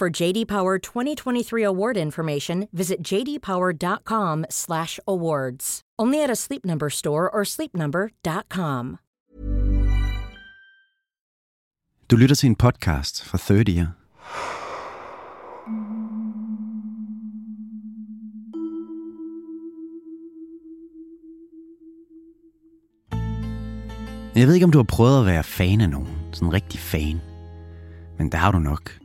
For JD Power 2023 award information, visit jdpower.com/awards. Only at a Sleep Number store or sleepnumber.com. Du lytter til en podcast fra 30 Year. Jeg ved ikke, om du har prøvet at være fan af nogen. Sådan en rigtig fan. Men der har du nok.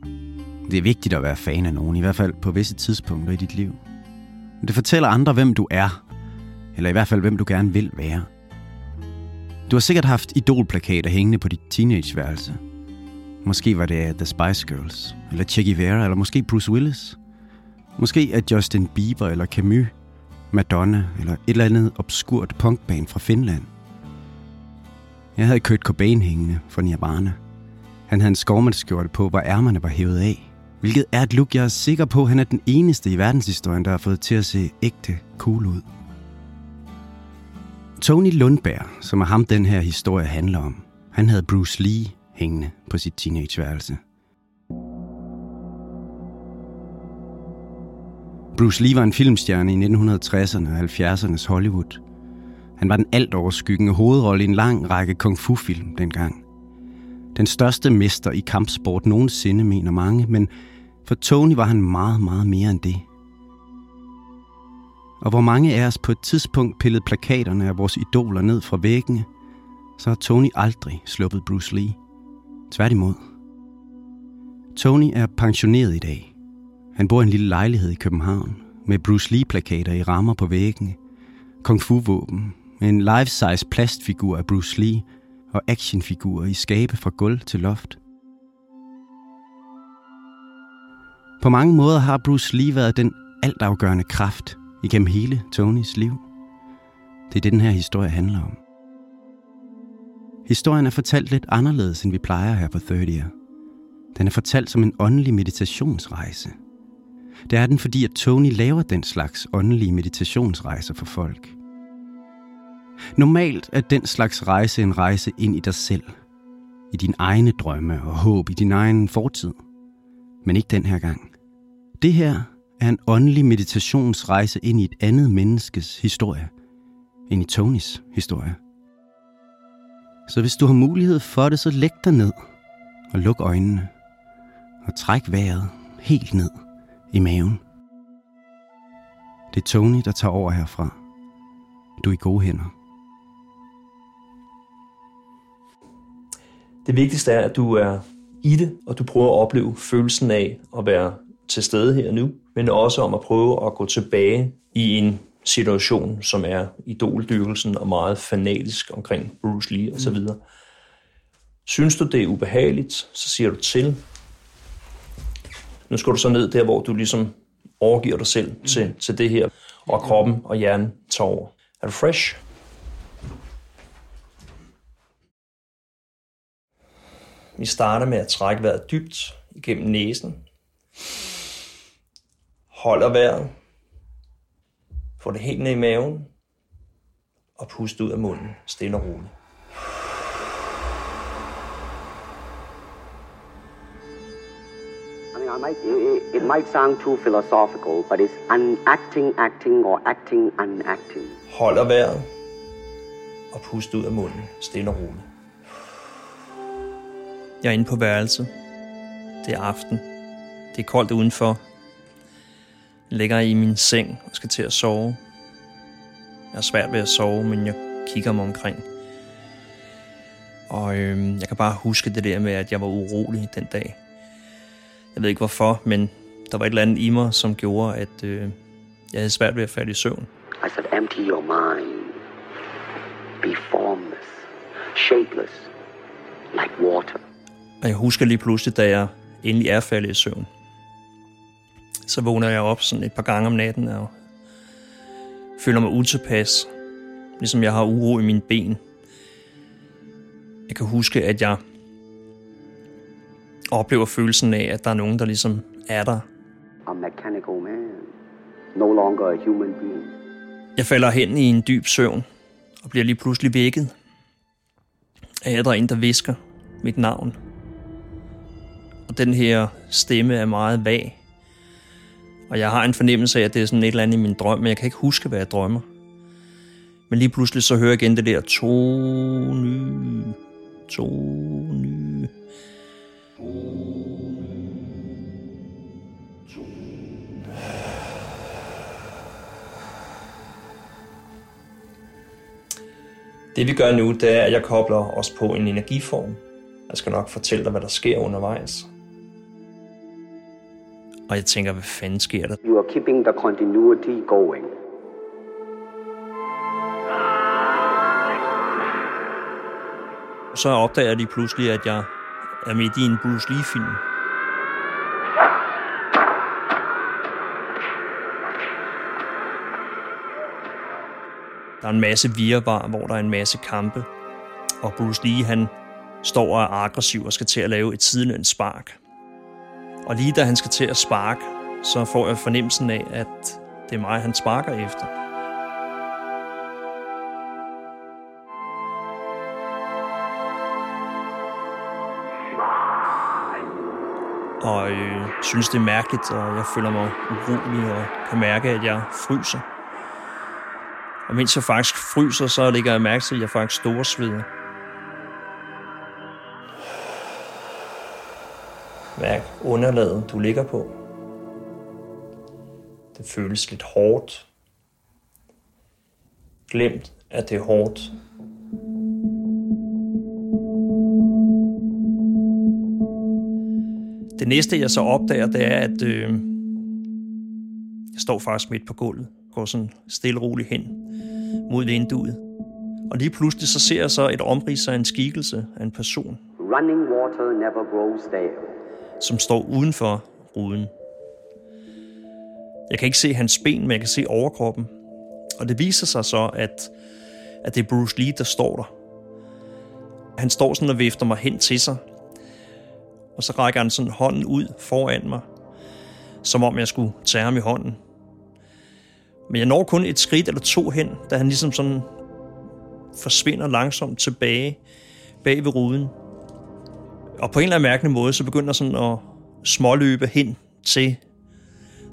Det er vigtigt at være fan af nogen, i hvert fald på visse tidspunkter i dit liv. Det fortæller andre, hvem du er. Eller i hvert fald, hvem du gerne vil være. Du har sikkert haft idolplakater hængende på dit teenageværelse. Måske var det The Spice Girls, eller Che Guevara, eller måske Bruce Willis. Måske er Justin Bieber eller Camus, Madonna, eller et eller andet obskurt punkband fra Finland. Jeg havde Kurt Cobain hængende fra Nirvana. Han havde en skovmandskjorte på, hvor ærmerne var hævet af. Hvilket er et look, jeg er sikker på, han er den eneste i verdenshistorien, der har fået til at se ægte cool ud. Tony Lundberg, som er ham den her historie handler om, han havde Bruce Lee hængende på sit teenageværelse. Bruce Lee var en filmstjerne i 1960'erne og 70'ernes Hollywood. Han var den alt overskyggende hovedrolle i en lang række kung fu-film dengang. Den største mester i kampsport nogensinde, mener mange, men for Tony var han meget, meget mere end det. Og hvor mange af os på et tidspunkt pillede plakaterne af vores idoler ned fra væggene, så har Tony aldrig sluppet Bruce Lee. Tværtimod. Tony er pensioneret i dag. Han bor i en lille lejlighed i København med Bruce Lee-plakater i rammer på væggene, kung fu-våben, en life-size plastfigur af Bruce Lee og actionfigurer i skabe fra gulv til loft. På mange måder har Bruce Lee været den altafgørende kraft igennem hele Tonys liv. Det er det, den her historie handler om. Historien er fortalt lidt anderledes, end vi plejer her på 30 Den er fortalt som en åndelig meditationsrejse. Det er den, fordi at Tony laver den slags åndelige meditationsrejser for folk. Normalt er den slags rejse en rejse ind i dig selv. I dine egne drømme og håb, i din egen fortid. Men ikke den her gang. Det her er en åndelig meditationsrejse ind i et andet menneskes historie. Ind i Tonys historie. Så hvis du har mulighed for det, så læg dig ned og luk øjnene. Og træk vejret helt ned i maven. Det er Tony, der tager over herfra. Du er i gode hænder. Det vigtigste er, at du er i det, og du prøver at opleve følelsen af at være til stede her nu, men også om at prøve at gå tilbage i en situation, som er idoldyrkelsen og meget fanatisk omkring Bruce Lee osv. Mm. Synes du, det er ubehageligt, så siger du til. Nu skal du så ned der, hvor du ligesom overgiver dig selv mm. til, til det her, og kroppen og hjernen tager over. Er du fresh? Vi starter med at trække vejret dybt igennem næsen. Holder vejret. Få det helt ned i maven. Og pust ud af munden, stille og roligt. I might, it, it might sound too philosophical, but it's unacting, acting, or acting, unacting. Holder vejret. Og pust ud af munden, stille og roligt. Jeg er inde på værelset. Det er aften. Det er koldt udenfor. Jeg ligger i min seng og skal til at sove. Jeg har svært ved at sove, men jeg kigger mig omkring. Og øhm, jeg kan bare huske det der med, at jeg var urolig den dag. Jeg ved ikke hvorfor, men der var et eller andet i mig, som gjorde, at øh, jeg havde svært ved at falde i søvn. I said, empty your mind. Be formless, shapeless, like water. Og jeg husker lige pludselig, da jeg endelig er faldet i søvn, så vågner jeg op sådan et par gange om natten og føler mig utilpas. Ligesom jeg har uro i mine ben. Jeg kan huske, at jeg oplever følelsen af, at der er nogen, der ligesom er der. A mechanical man, no longer a human being. Jeg falder hen i en dyb søvn og bliver lige pludselig vækket af, at der er en, der visker mit navn. Og den her stemme er meget vag. Og jeg har en fornemmelse af, at det er sådan et eller andet i min drøm, men jeg kan ikke huske, hvad jeg drømmer. Men lige pludselig så hører jeg igen det der Tony, Tony. Det vi gør nu, det er, at jeg kobler os på en energiform. Jeg skal nok fortælle dig, hvad der sker undervejs. Og jeg tænker, hvad fanden sker der? You are keeping the continuity going. Så opdager jeg lige pludselig, at jeg er midt i en Bruce Lee-film. Der er en masse virvar, hvor der er en masse kampe. Og Bruce Lee, han står og er aggressiv og skal til at lave et sidelønt spark. Og lige da han skal til at sparke, så får jeg fornemmelsen af, at det er mig, han sparker efter. Og øh, synes, det er mærkeligt, og jeg føler mig urolig og kan mærke, at jeg fryser. Og mens jeg faktisk fryser, så lægger jeg mærke til, at jeg faktisk storsveder. Mærk underlaget, du ligger på. Det føles lidt hårdt. Glemt, at det er hårdt. Det næste, jeg så opdager, det er, at øh, jeg står faktisk midt på gulvet. Går sådan stille og roligt hen mod vinduet. Og lige pludselig så ser jeg så et omrids af en skikkelse af en person, Running water never grows stale som står uden for ruden. Jeg kan ikke se hans ben, men jeg kan se overkroppen. Og det viser sig så, at, at det er Bruce Lee, der står der. Han står sådan og vifter mig hen til sig. Og så rækker han sådan hånden ud foran mig, som om jeg skulle tage ham i hånden. Men jeg når kun et skridt eller to hen, da han ligesom sådan forsvinder langsomt tilbage bag ved ruden. Og på en eller anden mærkelig måde, så begynder sådan at småløbe hen til,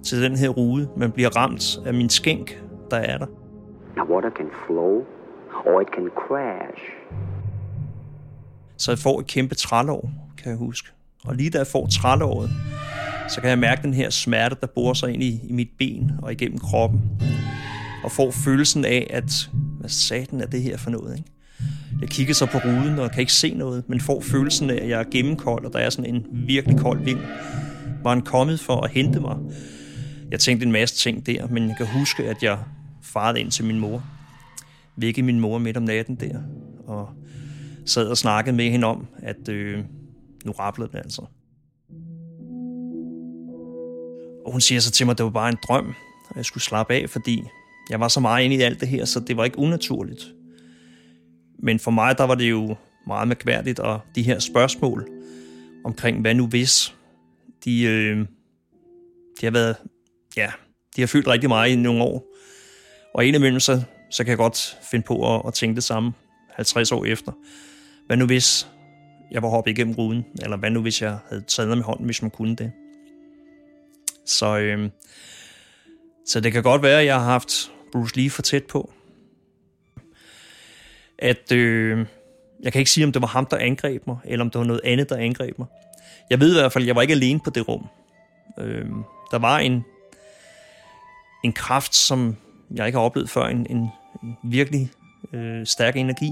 til den her rude. Man bliver ramt af min skænk, der er der. Now water can flow or it can crash. Så jeg får et kæmpe trælår, kan jeg huske. Og lige da jeg får trælåret, så kan jeg mærke den her smerte, der borer sig ind i, i mit ben og igennem kroppen. Og får følelsen af, at hvad satan er det her for noget, ikke? Jeg kigger så på ruden og kan ikke se noget, men får følelsen af, at jeg er gennemkold, og der er sådan en virkelig kold vind. Var han kommet for at hente mig? Jeg tænkte en masse ting der, men jeg kan huske, at jeg farede ind til min mor. Vækkede min mor midt om natten der, og sad og snakkede med hende om, at øh, nu rablede det altså. Og hun siger så til mig, at det var bare en drøm, og jeg skulle slappe af, fordi jeg var så meget inde i alt det her, så det var ikke unaturligt. Men for mig, der var det jo meget mærkværdigt, og de her spørgsmål omkring, hvad nu hvis, de, øh, de har været, ja, de har fyldt rigtig meget i nogle år. Og indimellem, så, så kan jeg godt finde på at, at tænke det samme 50 år efter. Hvad nu hvis jeg var hoppet igennem ruden, eller hvad nu hvis jeg havde taget med hånden, hvis man kunne det. Så, øh, så det kan godt være, at jeg har haft Bruce Lee for tæt på. At øh, jeg kan ikke sige, om det var ham, der angreb mig, eller om det var noget andet, der angreb mig. Jeg ved i hvert fald, at jeg var ikke alene på det rum. Øh, der var en, en kraft, som jeg ikke har oplevet før, en, en, en virkelig øh, stærk energi.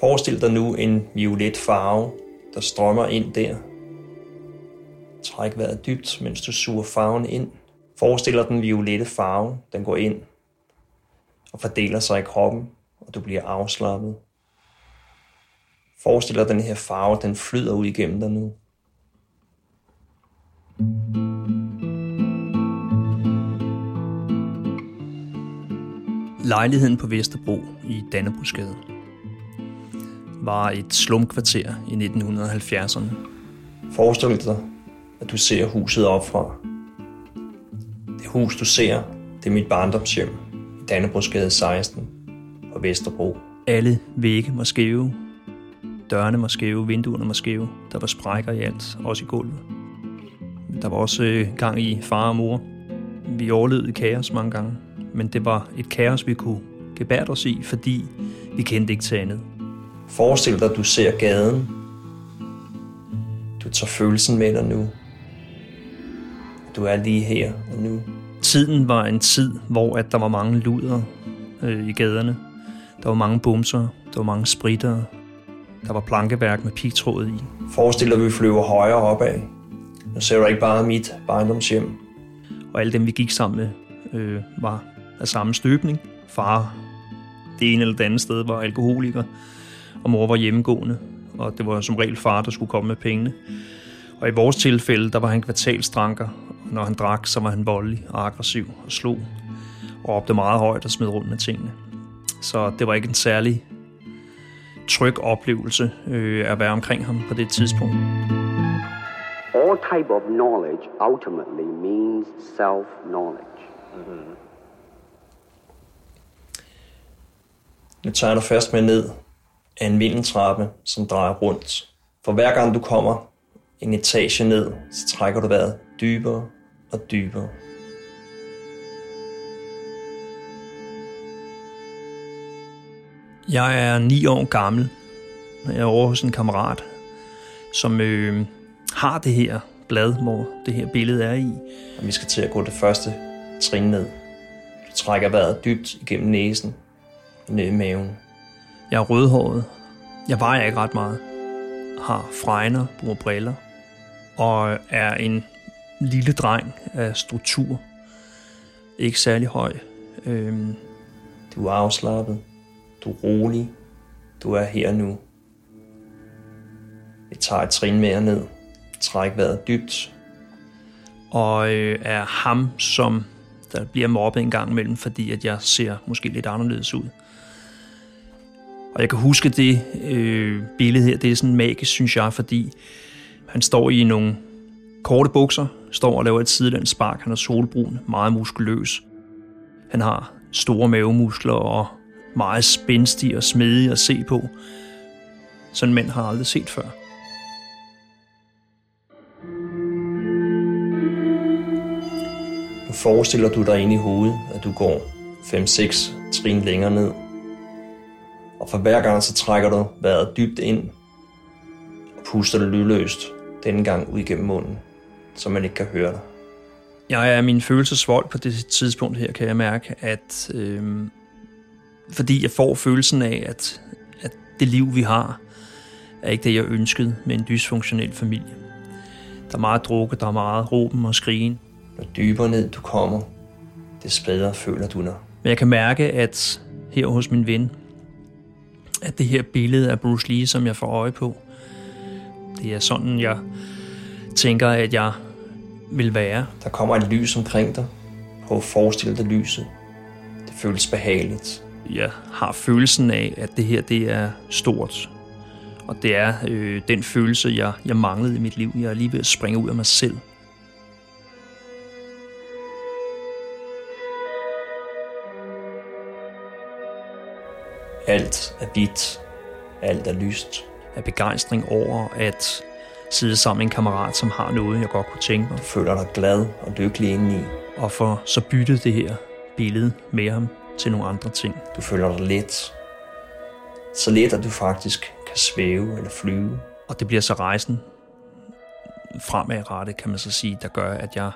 Forestil dig nu en violet farve, der strømmer ind der. Træk vejret dybt, mens du suger farven ind. Forestil dig den violette farve, den går ind og fordeler sig i kroppen, og du bliver afslappet. Forestil dig den her farve, den flyder ud igennem dig nu. Lejligheden på Vesterbro i Dannebrugsgade var et slumkvarter i 1970'erne. Forestil dig, at du ser huset opfra. Det hus, du ser, det er mit barndomshjem i Dannebrugsgade 16 på Vesterbro. Alle vægge var skæve. Dørene var skæve, vinduerne var skæve. Der var sprækker i alt, også i gulvet. Der var også øh, gang i far og mor. Vi overlevede kaos mange gange, men det var et kaos, vi kunne gebære os i, fordi vi kendte ikke til andet. Forestil dig, at du ser gaden. Du tager følelsen med dig nu. Du er lige her og nu. Tiden var en tid, hvor at der var mange luder øh, i gaderne. Der var mange bumser, der var mange spritter, der var plankeværk med pigtråd i. Forestil dig, at vi flyver højere opad. Nu ser du ikke bare mit barndomshjem. Og alle dem, vi gik sammen med, øh, var af samme støbning. Far det ene eller det andet sted var alkoholiker, og mor var hjemmegående, og det var som regel far, der skulle komme med pengene. Og i vores tilfælde, der var han kvartalstranker, når han drak, så var han voldelig og aggressiv og slog, og råbte meget højt og smed rundt med tingene. Så det var ikke en særlig tryg oplevelse øh, at være omkring ham på det tidspunkt. All type of knowledge ultimately means self-knowledge. Mm-hmm. Nu tager du først med ned af en vindeltrappe, som drejer rundt. For hver gang du kommer en etage ned, så trækker du vejret dybere og dybere. Jeg er ni år gammel. Jeg er over hos en kammerat, som øh, har det her blad, hvor det her billede er i. Og vi skal til at gå det første trin ned. Du trækker vejret dybt igennem næsen og ned i maven. Jeg er rødhåret. Jeg vejer ikke ret meget. Har fregner, bruger briller. Og er en lille dreng af struktur. Ikke særlig høj. Øhm, du er afslappet. Du er rolig. Du er her nu. Vi tager et trin mere ned. Træk vejret dybt. Og øh, er ham, som der bliver mobbet en gang imellem, fordi at jeg ser måske lidt anderledes ud. Og jeg kan huske det øh, billede her, det er sådan magisk, synes jeg, fordi han står i nogle korte bukser, står og laver et sidelands spark, han er solbrun, meget muskuløs. Han har store mavemuskler og meget spændstig og smedig at se på. Sådan mænd har jeg aldrig set før. Nu forestiller du dig ind i hovedet, at du går 5-6 trin længere ned. Og for hver gang så trækker du vejret dybt ind og puster det lydløst, denne gang ud igennem munden, så man ikke kan høre dig. Jeg er min følelsesvold på det tidspunkt her, kan jeg mærke, at øh, fordi jeg får følelsen af, at, at det liv, vi har, er ikke det, jeg ønskede med en dysfunktionel familie. Der er meget drukke, der er meget råben og skrigen. Jo dybere ned du kommer, det bedre føler du dig. Men jeg kan mærke, at her hos min ven, at det her billede af Bruce Lee, som jeg får øje på, det er sådan, jeg tænker, at jeg vil være. Der kommer et lys omkring dig. Prøv at forestille dig lyset. Det føles behageligt jeg har følelsen af, at det her det er stort. Og det er øh, den følelse, jeg, jeg manglede i mit liv. Jeg er lige ved at springe ud af mig selv. Alt er hvidt. Alt er lyst. Af begejstring over at sidde sammen med en kammerat, som har noget, jeg godt kunne tænke mig. Føler dig glad og lykkelig indeni. Og for så byttet det her billede med ham til nogle andre ting. Du føler dig let. Så let, at du faktisk kan svæve eller flyve. Og det bliver så rejsen fremadrettet, kan man så sige, der gør, at jeg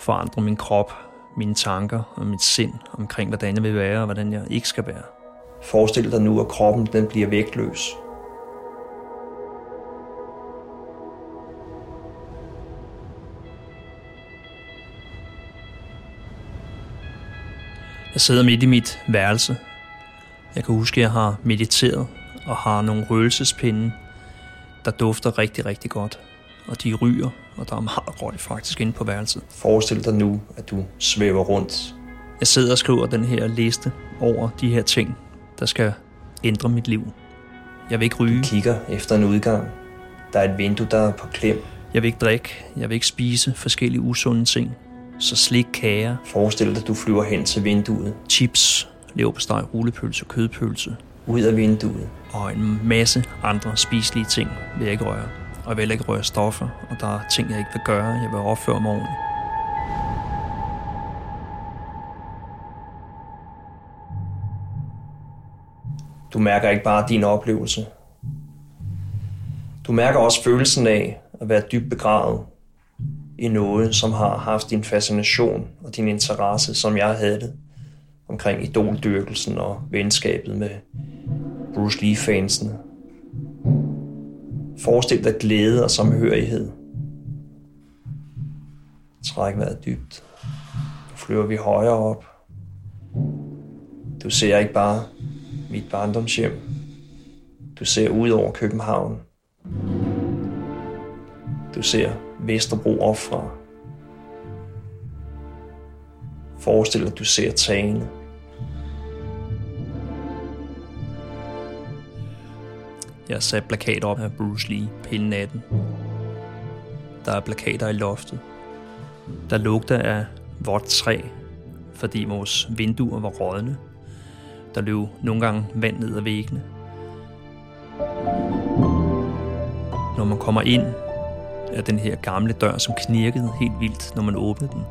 forandrer min krop, mine tanker og mit sind omkring, hvordan jeg vil være og hvordan jeg ikke skal være. Forestil dig nu, at kroppen den bliver vægtløs. Jeg sidder midt i mit værelse. Jeg kan huske, at jeg har mediteret og har nogle røgelsespinde, der dufter rigtig, rigtig godt. Og de ryger, og der er meget røg faktisk inde på værelset. Forestil dig nu, at du svæver rundt. Jeg sidder og skriver den her liste over de her ting, der skal ændre mit liv. Jeg vil ikke ryge. Du kigger efter en udgang. Der er et vindue, der er på klem. Jeg vil ikke drikke. Jeg vil ikke spise forskellige usunde ting. Så slik kager. Forestil dig, at du flyver hen til vinduet. Chips, leverpostej, rullepølse, kødpølse. Ud af vinduet. Og en masse andre spiselige ting vil jeg ikke røre. Og jeg vil ikke røre stoffer, og der er ting, jeg ikke vil gøre. Jeg vil opføre mig ordentligt. Du mærker ikke bare din oplevelse. Du mærker også følelsen af at være dybt begravet i noget, som har haft din fascination og din interesse, som jeg havde det, omkring idoldyrkelsen og venskabet med Bruce Lee-fansene. Forestil dig glæde og samhørighed. Træk vejret dybt. Nu flyver vi højere op. Du ser ikke bare mit barndomshjem. Du ser ud over København. Du ser Vesterbro opfra. Forestil dig, at du ser tagene. Jeg satte plakater op af Bruce Lee hele natten. Der er plakater i loftet. Der lugter af vådt træ, fordi vores vinduer var rådne. Der løb nogle gange vand ned ad væggene. Når man kommer ind af den her gamle dør, som knirkede helt vildt, når man åbnede den,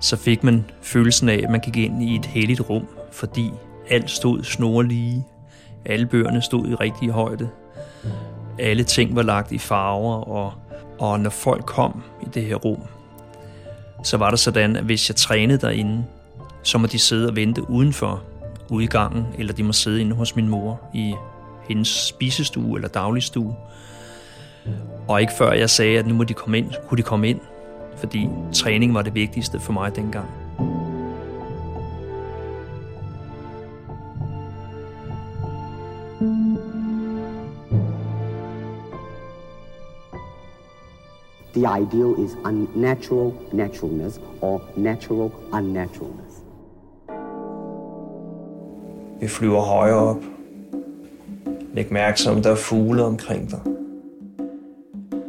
så fik man følelsen af, at man gik ind i et helligt rum, fordi alt stod snorlige. Alle bøgerne stod i rigtig højde. Alle ting var lagt i farver, og, og når folk kom i det her rum, så var det sådan, at hvis jeg trænede derinde, så må de sidde og vente udenfor udgangen, eller de må sidde inde hos min mor i hendes spisestue eller dagligstue. Og ikke før jeg sagde, at nu må de komme ind, kunne de komme ind, fordi træning var det vigtigste for mig dengang. The ideal is unnatural naturalness or natural unnaturalness. Vi flyver højere op. Læg mærke til, om der er fugle omkring dig.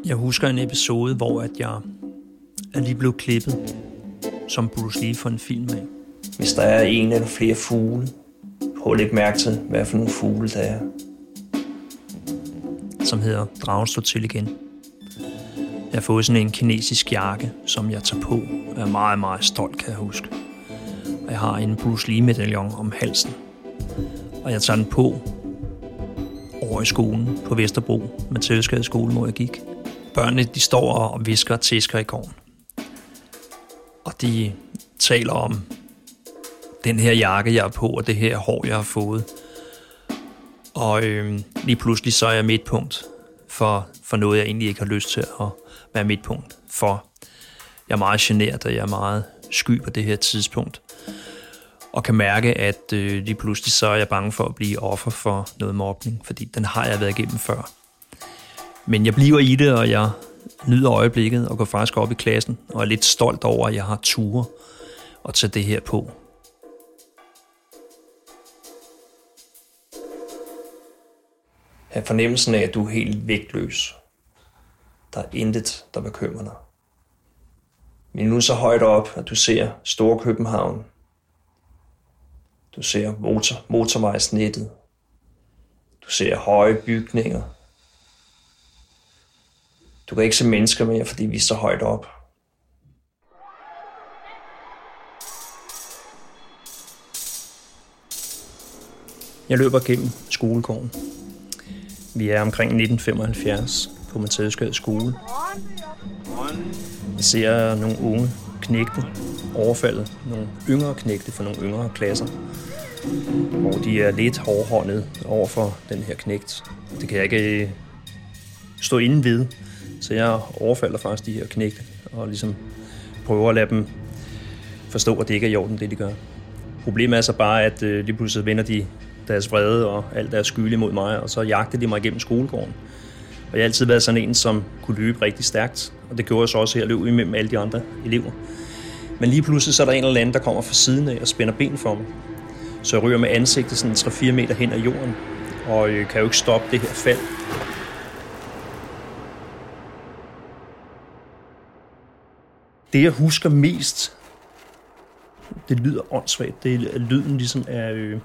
Jeg husker en episode, hvor at jeg er lige blevet klippet, som Bruce Lee for en film af. Hvis der er en eller flere fugle, prøv at lægge mærke til, hvad for nogle fugle der er. Som hedder Dragen slår til igen. Jeg har fået sådan en kinesisk jakke, som jeg tager på. Jeg er meget, meget stolt, kan jeg huske. Og jeg har en Bruce Lee-medaljon om halsen. Og jeg tager den på over i skolen på Vesterbro, Matthæusgade skole, hvor jeg gik. Børnene de står og visker og tæsker i gården. Og de taler om den her jakke, jeg er på, og det her hår, jeg har fået. Og øh, lige pludselig så er jeg midtpunkt for, for noget, jeg egentlig ikke har lyst til at være midtpunkt for. Jeg er meget generet, og jeg er meget sky på det her tidspunkt. Og kan mærke, at øh, lige pludselig så er jeg bange for at blive offer for noget mobning, fordi den har jeg været igennem før. Men jeg bliver i det, og jeg nyder øjeblikket og går faktisk op i klassen og er lidt stolt over, at jeg har ture at tage det her på. Have fornemmelsen af, at du er helt vægtløs. Der er intet, der bekymrer dig. Men nu så højt op, at du ser Store København. Du ser motor, motorvejsnettet. Du ser høje bygninger. Du kan ikke se mennesker mere, fordi vi er så højt op. Jeg løber gennem skolegården. Vi er omkring 1975 på Matthæusgade skole. Jeg ser nogle unge knægte overfaldet nogle yngre knægte fra nogle yngre klasser, hvor de er lidt hårdhåndet over for den her knægt. Det kan jeg ikke stå inde ved, så jeg overfalder faktisk de her knægte og ligesom prøver at lade dem forstå, at det ikke er i orden, det de gør. Problemet er så bare, at øh, lige pludselig vender de deres vrede og alt deres skyld imod mig, og så jagter de mig igennem skolegården. Og jeg har altid været sådan en, som kunne løbe rigtig stærkt, og det gjorde jeg så også her, løb imellem alle de andre elever. Men lige pludselig så er der en eller anden, der kommer fra siden af og spænder ben for mig. Så jeg ryger med ansigtet sådan 3-4 meter hen ad jorden, og øh, kan jo ikke stoppe det her fald. Det jeg husker mest, det lyder åndssvagt, det er lyden ligesom af øh,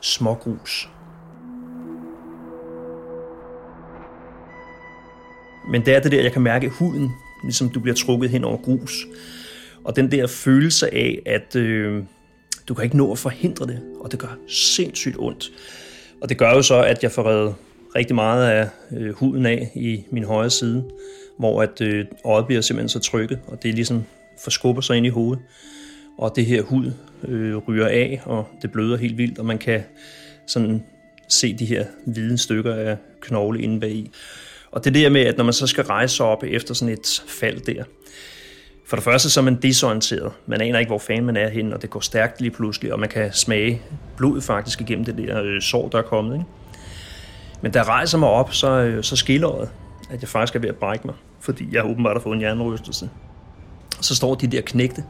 smågrus. Men det er det der, jeg kan mærke huden, ligesom du bliver trukket hen over grus. Og den der følelse af, at øh, du kan ikke nå at forhindre det, og det gør sindssygt ondt. Og det gør jo så, at jeg får reddet rigtig meget af øh, huden af i min højre side, hvor at øh, øjet bliver simpelthen så trykket, og det ligesom forskubber sig ind i hovedet. Og det her hud øh, ryger af, og det bløder helt vildt, og man kan sådan se de her hvide stykker af knogle inde bagi. i. Og det der med, at når man så skal rejse sig op efter sådan et fald der, for det første så er man desorienteret. Man aner ikke, hvor fanden man er henne, og det går stærkt lige pludselig, og man kan smage blod faktisk igennem det der øh, sår, der er kommet. Ikke? Men da jeg rejser mig op, så, øh, så skiller at jeg faktisk er ved at brække mig, fordi jeg åbenbart har fået en hjernerystelse. Så står de der knægte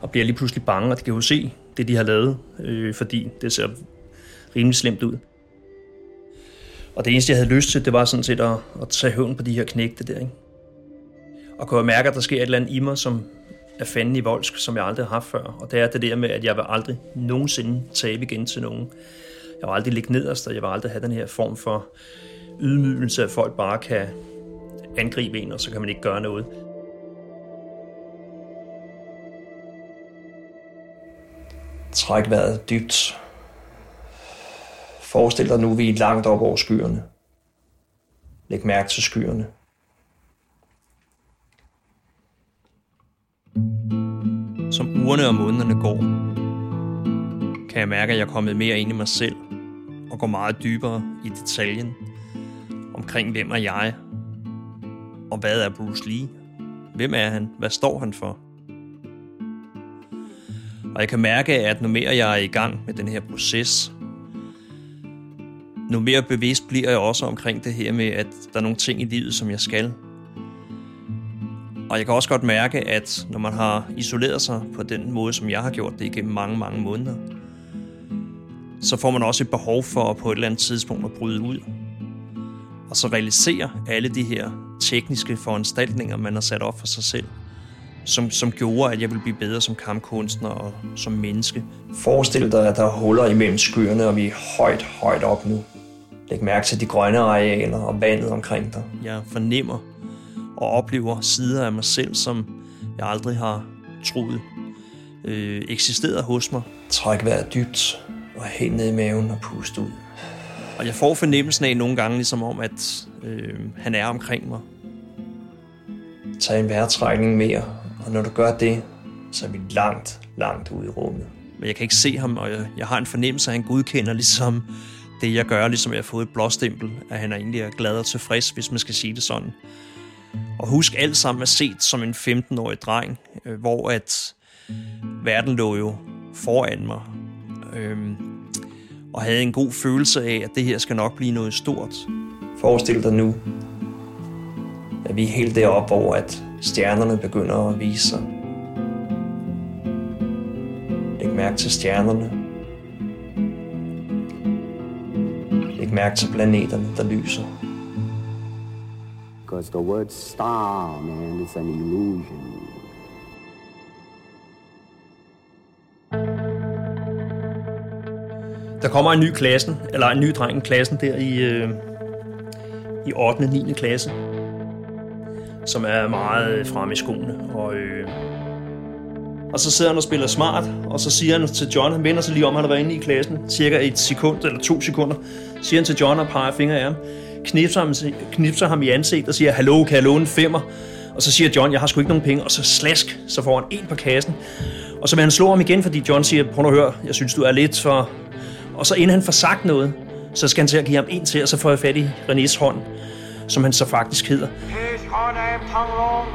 og bliver lige pludselig bange, og de kan jo se det, de har lavet, øh, fordi det ser rimelig slemt ud. Og det eneste, jeg havde lyst til, det var sådan set at, at tage høvn på de her knægte der. Ikke? og kunne mærke, at der sker et eller andet i mig, som er fanden i voldsk, som jeg aldrig har haft før. Og det er det der med, at jeg vil aldrig nogensinde tabe igen til nogen. Jeg vil aldrig ligge nederst, og jeg vil aldrig have den her form for ydmygelse, at folk bare kan angribe en, og så kan man ikke gøre noget. Træk vejret dybt. Forestil dig nu, at vi er langt op over skyerne. Læg mærke til skyerne. Som ugerne og månederne går, kan jeg mærke, at jeg er kommet mere ind i mig selv og går meget dybere i detaljen omkring, hvem er jeg, og hvad er Bruce Lee? Hvem er han? Hvad står han for? Og jeg kan mærke, at nu mere jeg er i gang med den her proces, nu mere bevidst bliver jeg også omkring det her med, at der er nogle ting i livet, som jeg skal og jeg kan også godt mærke, at når man har isoleret sig på den måde, som jeg har gjort det igennem mange, mange måneder, så får man også et behov for på et eller andet tidspunkt at bryde ud. Og så realisere alle de her tekniske foranstaltninger, man har sat op for sig selv, som, som gjorde, at jeg ville blive bedre som kampkunstner og som menneske. Forestil dig, at der er huller imellem skyerne, og vi er højt, højt op nu. Læg mærke til de grønne arealer og vandet omkring dig. Jeg fornemmer, og oplever sider af mig selv, som jeg aldrig har troet øh, eksisterede hos mig. Træk vejret dybt og helt ned i maven og pust ud. Og jeg får fornemmelsen af nogle gange, ligesom om, at øh, han er omkring mig. Tag en vejrtrækning mere, og når du gør det, så er vi langt, langt ude i rummet. Men jeg kan ikke se ham, og jeg, jeg har en fornemmelse af, at han godkender ligesom det, jeg gør, ligesom jeg har fået et blåstempel, at han er egentlig er glad og tilfreds, hvis man skal sige det sådan. Og husk alt sammen er set som en 15-årig dreng, øh, hvor at verden lå jo foran mig. Øh, og havde en god følelse af, at det her skal nok blive noget stort. Forestil dig nu, at vi er helt deroppe, hvor at stjernerne begynder at vise sig. Læg mærke til stjernerne. Læg mærke til planeterne, der lyser. Because the word star, man, is an illusion. Der kommer en ny klassen, eller en ny dreng i klassen der i, øh, i 8. og 9. klasse, som er meget øh, fremme i skoene. Og, øh, og så sidder han og spiller smart, og så siger han til John, han vender sig lige om, han har været inde i klassen, cirka et sekund eller to sekunder, siger han til John og peger fingre af ham, knipser ham, knipser ham i ansigt og siger, hallo, kan jeg låne en femmer? Og så siger John, jeg har sgu ikke nogen penge, og så slask, så får han en på kassen. Og så vil han slå ham igen, fordi John siger, prøv at høre, jeg synes, du er lidt for... Og så inden han får sagt noget, så skal han til at give ham en til, og så får jeg fat i Renés hånd, som han så faktisk hedder.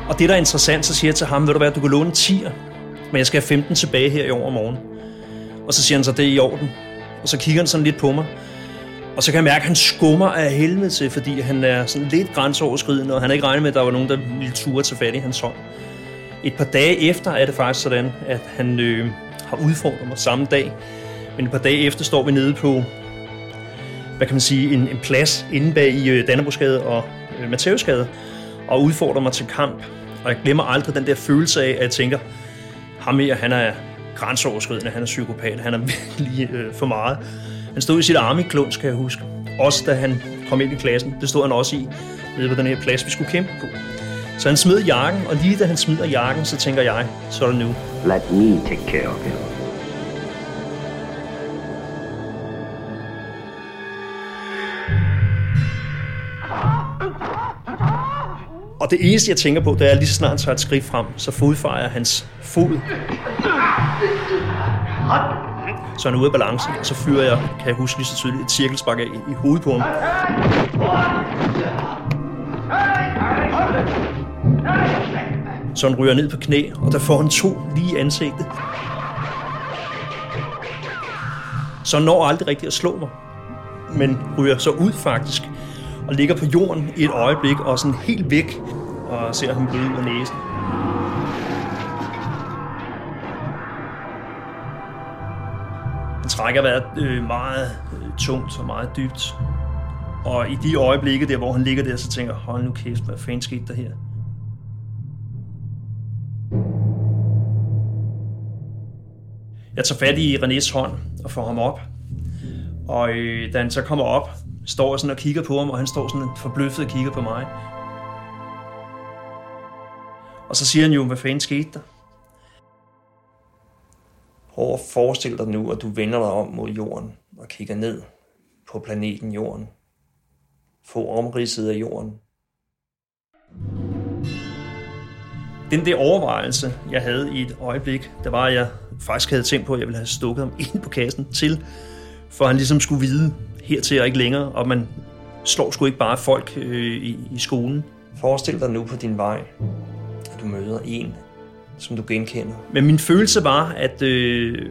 Og det, der er interessant, så siger jeg til ham, ved du hvad, du kan låne 10'er, men jeg skal have 15 tilbage her i overmorgen. Og så siger han så, det er i orden. Og så kigger han sådan lidt på mig, og så kan jeg mærke, at han skummer af helvede til, fordi han er sådan lidt grænseoverskridende, og han har ikke regnet med, at der var nogen, der ville ture til fat i hans hånd. Et par dage efter er det faktisk sådan, at han øh, har udfordret mig samme dag. Men et par dage efter står vi nede på, hvad kan man sige, en, en plads inde bag i øh, og øh, Matthæusgade, og udfordrer mig til kamp. Og jeg glemmer aldrig den der følelse af, at jeg tænker, ham her, han er grænseoverskridende, han er psykopat, han er virkelig øh, for meget. Han stod i sit arme i klund, kan jeg huske. Også da han kom ind i klassen, det stod han også i, nede på den her plads, vi skulle kæmpe på. Så han smed jakken, og lige da han smider jakken, så tænker jeg, så er det nu. Let me take care of him. Og det eneste, jeg tænker på, det er lige så snart han tager et skridt frem, så fodfejer hans fod. Så han er ude af balance, og så fyrer jeg, kan jeg huske lige så tydeligt, et cirkelspark af i hovedet på ham. Så han ryger ned på knæ, og der får han to lige i ansigtet. Så han når aldrig rigtigt at slå mig, men ryger så ud faktisk, og ligger på jorden i et øjeblik, og sådan helt væk, og ser ham bløde ud af næsen. Han trækker vejret øh, meget øh, tungt og meget dybt. Og i de øjeblikke der, hvor han ligger der, så tænker jeg, hold nu kæft, hvad fanden skete der her? Jeg tager fat i Renés hånd og får ham op. Og øh, da han så kommer op, står sådan og kigger på ham, og han står sådan forbløffet og kigger på mig. Og så siger han jo, hvad fanden skete der? Prøv at forestille dig nu, at du vender dig om mod jorden og kigger ned på planeten Jorden. Få omridset af jorden. Den der overvejelse, jeg havde i et øjeblik, der var, at jeg faktisk havde tænkt på, at jeg ville have stukket ham ind på kassen til, for han ligesom skulle vide, hertil og ikke længere, og man slår sgu ikke bare folk øh, i, i skolen. Forestil dig nu på din vej, at du møder en, som du genkender. Men min følelse var, at øh,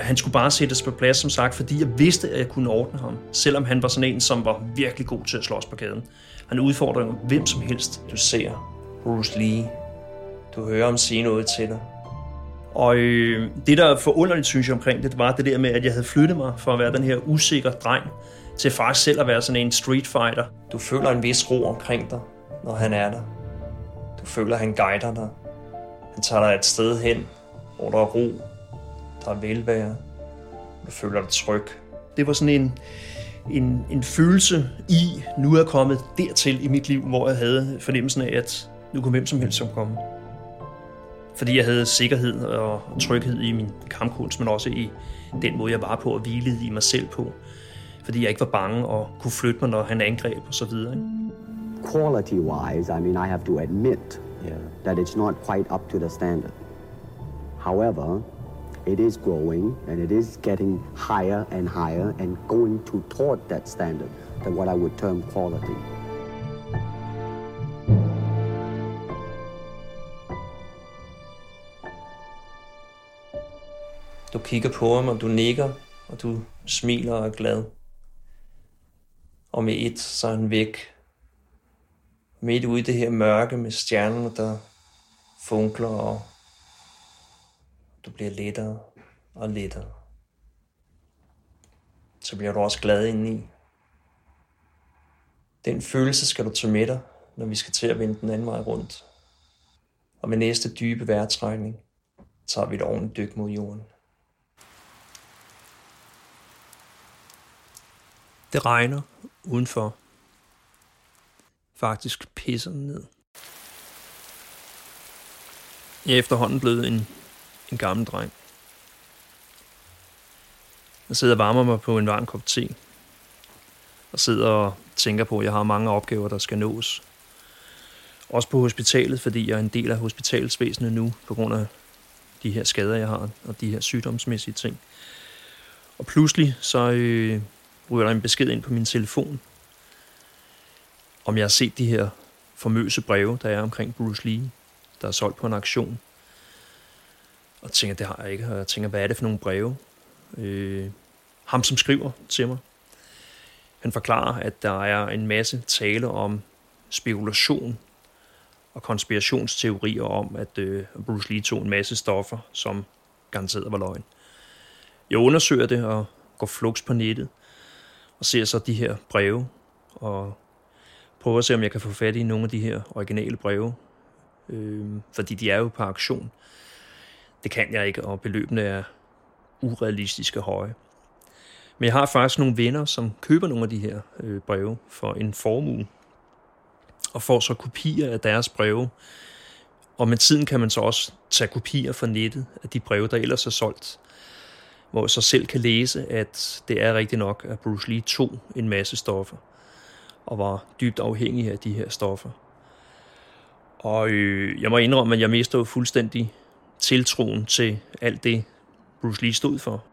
han skulle bare sættes på plads, som sagt, fordi jeg vidste, at jeg kunne ordne ham, selvom han var sådan en, som var virkelig god til at slås på gaden. Han udfordrer hvem som helst. Du ser Bruce Lee. Du hører ham sige noget til dig. Og øh, det, der er forunderligt, synes jeg, omkring det, var det der med, at jeg havde flyttet mig fra at være den her usikre dreng, til faktisk selv at være sådan en street fighter. Du føler en vis ro omkring dig, når han er der. Du føler, at han guider dig. Han tager dig et sted hen, hvor der er ro, der er velvære. Du føler dig tryg. Det var sådan en, en, en følelse i, nu er jeg kommet dertil i mit liv, hvor jeg havde fornemmelsen af, at nu kunne hvem som helst som komme fordi jeg havde sikkerhed og tryghed i min kampkunst, men også i den måde, jeg var på og hvilede i mig selv på. Fordi jeg ikke var bange og kunne flytte mig, når han angreb og så videre. Quality-wise, I mean, I have to admit yeah. that it's not quite up to the standard. However, it is growing and it is getting higher and higher and going to toward that standard, than what I would term quality. Du kigger på ham, og du nikker, og du smiler og er glad. Og med et, så er han væk. Midt ude i det her mørke med stjernerne, der funkler, og du bliver lettere og lettere. Så bliver du også glad indeni. Den følelse skal du tage med dig, når vi skal til at vende den anden vej rundt. Og med næste dybe vejrtrækning, tager vi et ordentligt dyk mod jorden. Det regner udenfor. Faktisk pisser ned. Jeg er efterhånden blevet en, en gammel dreng. Jeg sidder og varmer mig på en varm kop te. og sidder og tænker på, at jeg har mange opgaver, der skal nås. Også på hospitalet, fordi jeg er en del af hospitalsvæsenet nu, på grund af de her skader, jeg har, og de her sygdomsmæssige ting. Og pludselig så øh, ryger der en besked ind på min telefon, om jeg har set de her famøse breve, der er omkring Bruce Lee, der er solgt på en auktion. Og tænker, det har jeg ikke. Og jeg tænker, hvad er det for nogle breve? Øh, ham, som skriver til mig, han forklarer, at der er en masse tale om spekulation og konspirationsteorier om, at øh, Bruce Lee tog en masse stoffer, som garanteret var løgn. Jeg undersøger det og går flugs på nettet og ser så de her breve og prøver at se, om jeg kan få fat i nogle af de her originale breve, øh, fordi de er jo på auktion. Det kan jeg ikke, og beløbene er urealistiske høje. Men jeg har faktisk nogle venner, som køber nogle af de her øh, breve for en formue, og får så kopier af deres breve. Og med tiden kan man så også tage kopier fra nettet af de breve, der ellers er solgt, hvor jeg så selv kan læse, at det er rigtigt nok, at Bruce Lee tog en masse stoffer, og var dybt afhængig af de her stoffer. Og øh, jeg må indrømme, at jeg mistede fuldstændig tiltroen til alt det, Bruce Lee stod for.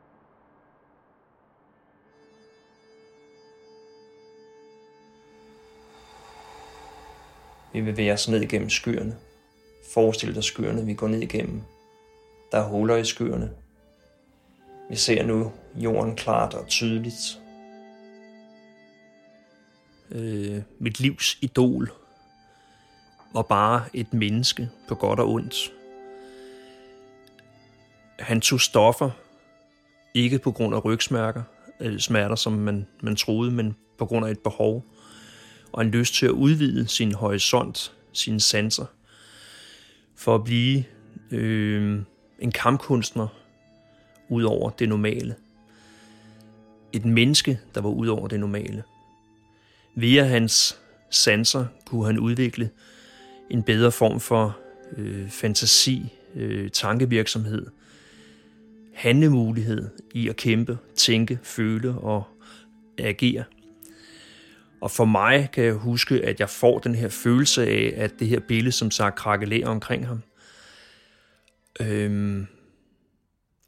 Vi bevæger os ned igennem skyerne. Forestil dig skyerne, vi går ned igennem. Der er huller i skyerne. Vi ser nu jorden klart og tydeligt. Øh, mit livs idol var bare et menneske på godt og ondt. Han tog stoffer, ikke på grund af rygsmærker, eller øh, smerter, som man, man troede, men på grund af et behov og en lyst til at udvide sin horisont, sine sanser, for at blive øh, en kampkunstner ud over det normale. Et menneske, der var ud over det normale. Via hans sanser kunne han udvikle en bedre form for øh, fantasi, øh, tankevirksomhed, handlemulighed i at kæmpe, tænke, føle og agere. Og for mig kan jeg huske, at jeg får den her følelse af, at det her billede, som sagt, krakelerer omkring ham, øhm,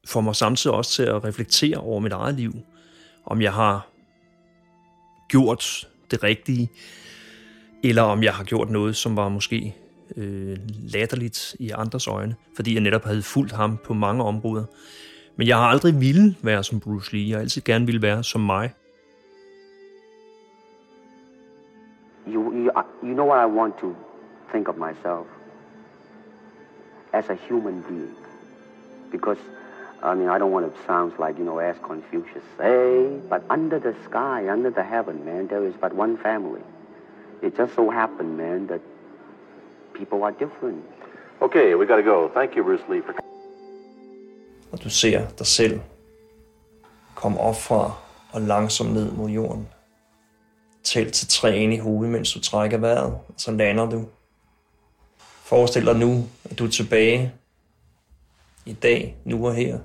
får mig samtidig også til at reflektere over mit eget liv. Om jeg har gjort det rigtige, eller om jeg har gjort noget, som var måske øh, latterligt i andres øjne, fordi jeg netop havde fulgt ham på mange områder. Men jeg har aldrig ville være som Bruce Lee. Jeg har altid gerne ville være som mig. You, you, you know what I want to think of myself? As a human being. Because, i mean, I don't want to sound like, you know, as Confucius say, but under the sky, under the heaven, man, there is but one family. It just so happened, man, that people are different. Okay, we got to go. Thank you, Bruce Lee, for Og du ser dig selv komme op fra og langsomt ned mod jorden. Tæl til tre ind i hovedet, mens du trækker vejret, og så lander du. Forestil dig nu, at du er tilbage i dag, nu og her.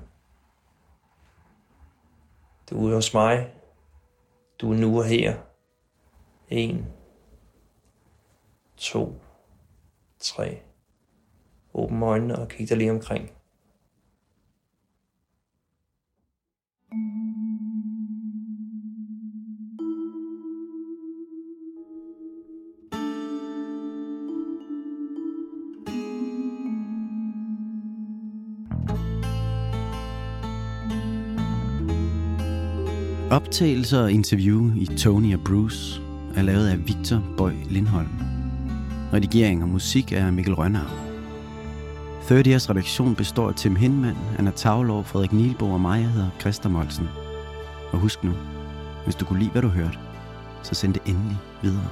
Du er hos mig. Du er nu og her. En, to, tre. Åbn øjnene og kig dig lige omkring. Optagelser og interview i Tony og Bruce er lavet af Victor Bøj Lindholm. Redigering og musik er Mikkel Rønner. 30 Years redaktion består af Tim Hindman, Anna Tavlov, Frederik Nielbo og mig, jeg hedder Christa Molsen. Og husk nu, hvis du kunne lide, hvad du hørte, så send det endelig videre.